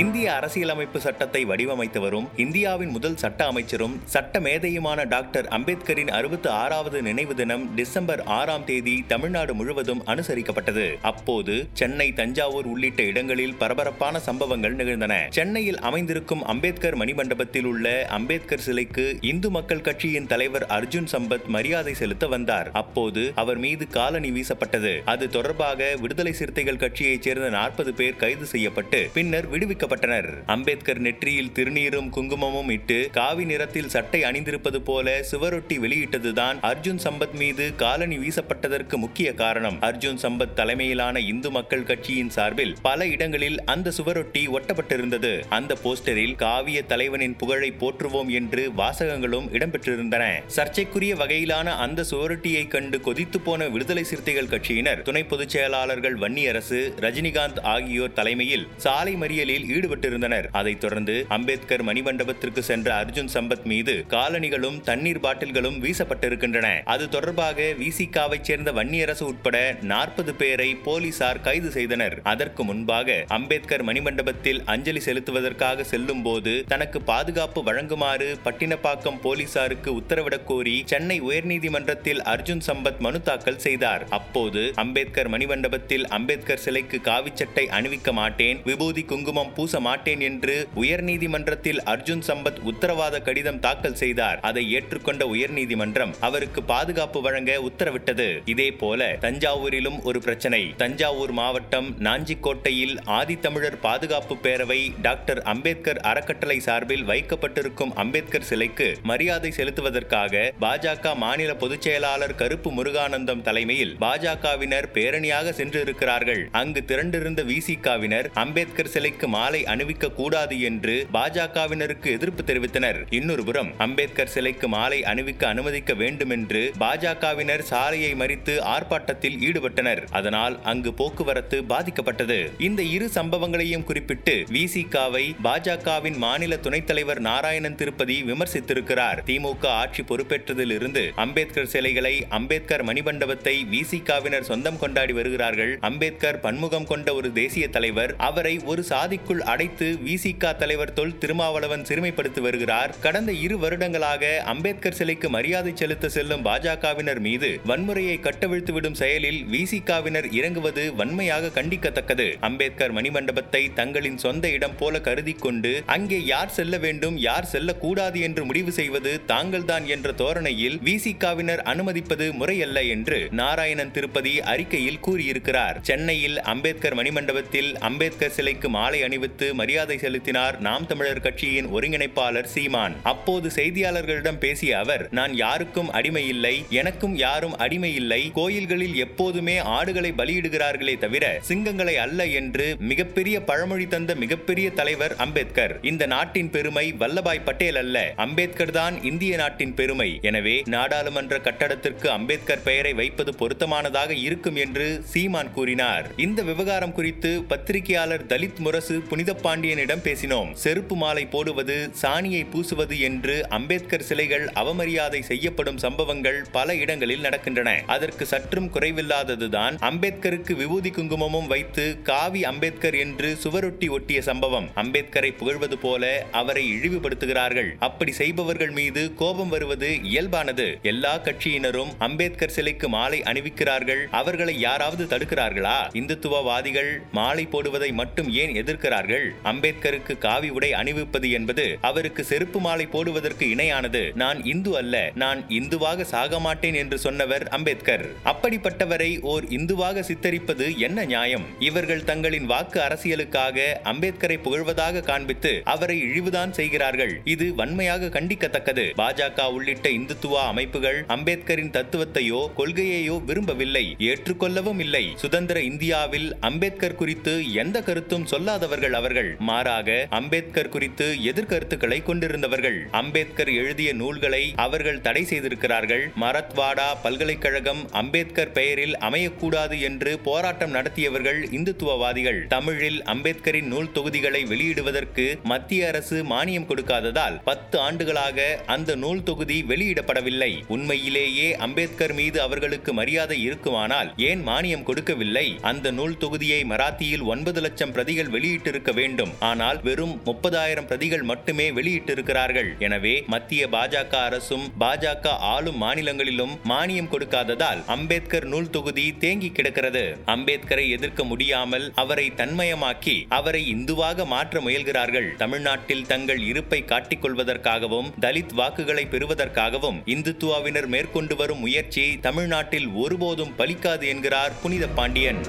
இந்திய அரசியலமைப்பு சட்டத்தை வடிவமைத்தவரும் இந்தியாவின் முதல் சட்ட அமைச்சரும் சட்ட மேதையுமான டாக்டர் அம்பேத்கரின் அறுபத்தி ஆறாவது நினைவு தினம் டிசம்பர் ஆறாம் தேதி தமிழ்நாடு முழுவதும் அனுசரிக்கப்பட்டது. அப்போது சென்னை தஞ்சாவூர் உள்ளிட்ட இடங்களில் பரபரப்பான சம்பவங்கள் நிகழ்ந்தன. சென்னையில் அமைந்திருக்கும் அம்பேத்கர் மணிமண்டபத்தில் உள்ள அம்பேத்கர் சிலைக்கு இந்து மக்கள் கட்சியின் தலைவர் அர்ஜுன் சம்பத் மரியாதை செலுத்த வந்தார். அப்போது அவர் மீது காலணி வீசப்பட்டது. அது தொடர்பாக விடுதலை சிறுத்தைகள் கட்சியைச் சேர்ந்த நாற்பது பேர் கைது செய்யப்பட்டு பின்னர் வைக்கப்பட்டனர் அம்பேத்கர் நெற்றியில் திருநீரும் குங்குமமும் இட்டு காவி நிறத்தில் சட்டை அணிந்திருப்பது போல சுவரொட்டி வெளியிட்டதுதான் அர்ஜுன் சம்பத் மீது காலனி வீசப்பட்டதற்கு முக்கிய காரணம். அர்ஜுன் சம்பத் தலைமையிலான இந்து மக்கள் கட்சியின் சார்பில் பல இடங்களில் அந்த சுவரொட்டி ஒட்டப்பட்டிருந்தது. அந்த போஸ்டரில் காவிய தலைவனின் புகழை போற்றுவோம் என்று வாசகங்களும் இடம்பெற்றிருந்தன. சர்ச்சைக்குரிய வகையிலான அந்த சுவரொட்டியை கண்டு கொதித்து போன விடுதலை சிறுத்தைகள் கட்சியினர் துணை பொதுச் செயலாளர்கள் வன்னியரசு ரஜினிகாந்த் ஆகியோர் தலைமையில் சாலை மறியலில் ஈடுபட்டிருந்தனர். அதைத் தொடர்ந்து அம்பேத்கர் மணிமண்டபத்திற்கு சென்ற அர்ஜுன் சம்பத் மீது காலணிகளும் தண்ணீர் பாட்டில்களும் வீசப்பட்டிருக்கின்றன. அது தொடர்பாக விசிகாவை சேர்ந்த வன்னியரசு உட்பட நாற்பது பேரை போலீசார் கைது செய்தனர். அதற்கு முன்பாக அம்பேத்கர் மணிமண்டபத்தில் அஞ்சலி செலுத்துவதற்காக செல்லும் போது தனக்கு பாதுகாப்பு வழங்குமாறு பட்டினப்பாக்கம் போலீசாருக்கு உத்தரவிடக் கோரி சென்னை உயர்நீதிமன்றத்தில் அர்ஜுன் சம்பத் மனு தாக்கல் செய்தார். அப்போது அம்பேத்கர் மணிமண்டபத்தில் அம்பேத்கர் சிலைக்கு காவிச்சட்டை அணிவிக்க மாட்டேன் விபூதி குங்குமம் பூ பூச மாட்டேன் என்று உயர்நீதிமன்றத்தில் அர்ஜுன் சம்பத் உத்தரவாத கடிதம் தாக்கல் செய்தார். அதை ஏற்றுக்கொண்ட உயர்நீதிமன்றம் அவருக்கு பாதுகாப்பு வழங்க உத்தரவிட்டது. இதே போல தஞ்சாவூரிலும் ஒரு பிரச்சனை. தஞ்சாவூர் மாவட்டம் நாஞ்சிக்கோட்டையில் ஆதித்தமிழர் பாதுகாப்பு பேரவை டாக்டர் அம்பேத்கர் அறக்கட்டளை சார்பில் வைக்கப்பட்டிருக்கும் அம்பேத்கர் சிலைக்கு மரியாதை செலுத்துவதற்காக பாஜக மாநில பொதுச் செயலாளர் கருப்பு முருகானந்தம் தலைமையில் பாஜகவினர் பேரணியாக சென்றிருக்கிறார்கள். அங்கு திரண்டிருந்த விசிகாவினர் அம்பேத்கர் சிலைக்கு மாலை அணிவிக்க கூடாது என்று பாஜகவினருக்கு எதிர்ப்பு தெரிவித்தனர். இன்னொரு புறம் அம்பேத்கர் சிலைக்கு மாலை அணிவிக்க அனுமதிக்க வேண்டும் என்று பாஜகவினர் சாலையை மறித்து ஆர்ப்பாட்டத்தில் ஈடுபட்டனர். அதனால் அங்கு போக்குவரத்து பாதிக்கப்பட்டது. இந்த இரு சம்பவங்களையும் குறிப்பிட்டு விசிகாவை பாஜகவின் மாநில துணைத் தலைவர் நாராயணன் திருப்பதி விமர்சித்திருக்கிறார். திமுக ஆட்சி பொறுப்பேற்றதில் இருந்து அம்பேத்கர் சிலைகளை அம்பேத்கர் மணிமண்டபத்தை விசிகாவினர் சொந்தம் கொண்டாடி வருகிறார்கள். அம்பேத்கர் பன்முகம் கொண்ட ஒரு தேசிய தலைவர் அவரை ஒரு சாதிக்குள் அடைத்து விசிகா தலைவர் தொல் திருமாவளவன் சிறுமைப்படுத்தி வருகிறார். கடந்த இரு வருடங்களாக அம்பேத்கர் சிலைக்கு மரியாதை செலுத்த செல்லும் பாஜகவினர் மீது வன்முறையை கட்டவிழ்த்துவிடும் செயலில் விசிகாவினர் இறங்குவது வன்மையாக கண்டிக்கத்தக்கது. அம்பேத்கர் மணிமண்டபத்தை தங்களின் சொந்த இடம் போல கருதி கொண்டு அங்கே யார் செல்ல வேண்டும் யார் செல்லக்கூடாது என்று முடிவு செய்வது தாங்கள்தான் என்ற தோரணையில் விசிகாவினர் அனுமதிப்பது முறையல்ல என்று நாராயணன் திருப்பதி அறிக்கையில் கூறியிருக்கிறார். சென்னையில் அம்பேத்கர் மணிமண்டபத்தில் அம்பேத்கர் சிலைக்கு மாலை தெரிவித்து மரியாதை செலுத்தினார் நாம் தமிழர் கட்சியின் ஒருங்கிணைப்பாளர் சீமான். அப்போது செய்தியாளர்களிடம் பேசிய அவர் நான் யாருக்கும் அடிமை இல்லை எனக்கும் யாரும் அடிமை இல்லை. கோயில்களில் எப்போதுமே ஆடுகளை பலியிடுகிறார்களே தவிர சிங்கங்களை அல்ல என்று மிகப்பெரிய பழமொழி தந்த மிகப்பெரிய தலைவர் அம்பேத்கர். இந்த நாட்டின் பெருமை வல்லபாய் பட்டேல் அல்ல அம்பேத்கர் தான் இந்திய நாட்டின் பெருமை. எனவே நாடாளுமன்ற கட்டடத்திற்கு அம்பேத்கர் பெயரை வைப்பது பொருத்தமானதாக இருக்கும் என்று சீமான் கூறினார். இந்த விவகாரம் குறித்து பத்திரிகையாளர் தலித் முரசு புனித பாண்டியனிடம் பேசினோம். செருப்பு மாலை போடுவது சாணியை பூசுவது என்று அம்பேத்கர் சிலைகள் அவமரியாதை செய்யப்படும் சம்பவங்கள் பல இடங்களில் நடக்கின்றன. அதற்கு சற்றும் குறைவில்லாததுதான் அம்பேத்கருக்கு விபூதி குங்குமமும் வைத்து காவி அம்பேத்கர் என்று சுவரொட்டி ஒட்டிய சம்பவம். அம்பேத்கரை புகழ்வது போல அவரை இழிவுபடுத்துகிறார்கள். அப்படி செய்பவர்கள் மீது கோபம் வருவது இயல்பானது. எல்லா கட்சியினரும் அம்பேத்கர் சிலைக்கு மாலை அணிவிக்கிறார்கள். அவர்களை யாராவது தடுக்கிறார்களா? இந்துத்துவவாதிகள் மாலை போடுவதை மட்டும் ஏன் எதிர்க்கிறார்கள்? அம்பேத்கருக்கு காவி உடை அணிவிப்பது என்பது அவருக்கு செருப்பு மாலை போடுவதற்கு இணையானது. நான் இந்து அல்ல நான் இந்துவாக சாக மாட்டேன் என்று சொன்னவர் அம்பேத்கர். அப்படிப்பட்டவரை ஓர் இந்துவாக சித்தரிப்பது என்ன நியாயம்? இவர்கள் தங்களின் வாக்கு அரசியலுக்காக அம்பேத்கரை புகழ்வதாக காண்பித்து அவரை இழிவுதான் செய்கிறார்கள். இது வன்மையாக கண்டிக்கத்தக்கது. பாஜக உள்ளிட்ட இந்துத்துவ அமைப்புகள் அம்பேத்கரின் தத்துவத்தையோ கொள்கையையோ விரும்பவில்லை. ஏற்றுக்கொள்ளவும் இல்லை. சுதந்திர இந்தியாவில் அம்பேத்கர் குறித்து எந்த கருத்தும் சொல்லாதவர்கள் வாதிகள் அவர்கள் மாறாக அம்பேத்கர் குறித்து எதிர்கருத்துக்களை கொண்டிருந்தவர்கள். அம்பேத்கர் எழுதிய நூல்களை அவர்கள் தடை செய்திருக்கிறார்கள். மரத்வாடா பல்கலைக்கழகம் அம்பேத்கர் பெயரில் அமையக்கூடாது என்று போராட்டம் நடத்தியவர்கள் இந்துத்துவவாதிகள். தமிழில் அம்பேத்கரின் நூல் தொகுதிகளை வெளியிடுவதற்கு மத்திய அரசு மானியம் கொடுக்காததால் பத்து ஆண்டுகளாக அந்த நூல் தொகுதி வெளியிடப்படவில்லை. உண்மையிலேயே அம்பேத்கர் மீது அவர்களுக்கு மரியாதை இருக்குமானால் ஏன் மானியம் கொடுக்கவில்லை? அந்த நூல் தொகுதியை மராத்தியில் ஒன்பது லட்சம் பிரதிகள் வெளியிட்டிருக்க வேண்டும். ஆனால் வெறும் முப்பதாயிரம் பிரதிகள் மட்டுமே வெளியிட்டிருக்கிறார்கள். எனவே மத்திய பாஜக அரசும் பாஜக ஆளும் மாநிலங்களிலும் மானியம் கொடுக்காததால் அம்பேத்கர் நூல் தொகுதி தேங்கி கிடக்கிறது. அம்பேத்கரை எதிர்க்க முடியாமல் அவரை தன்மயமாக்கி அவரை இந்துவாக மாற்ற முயல்கிறார்கள். தமிழ்நாட்டில் தங்கள் இருப்பை காட்டிக் கொள்வதற்காகவும் தலித் வாக்குகளை பெறுவதற்காகவும் இந்துத்துவாவினர் மேற்கொண்டு வரும் முயற்சி தமிழ்நாட்டில் ஒருபோதும் பலிக்காது என்கிறார் புனித பாண்டியன்.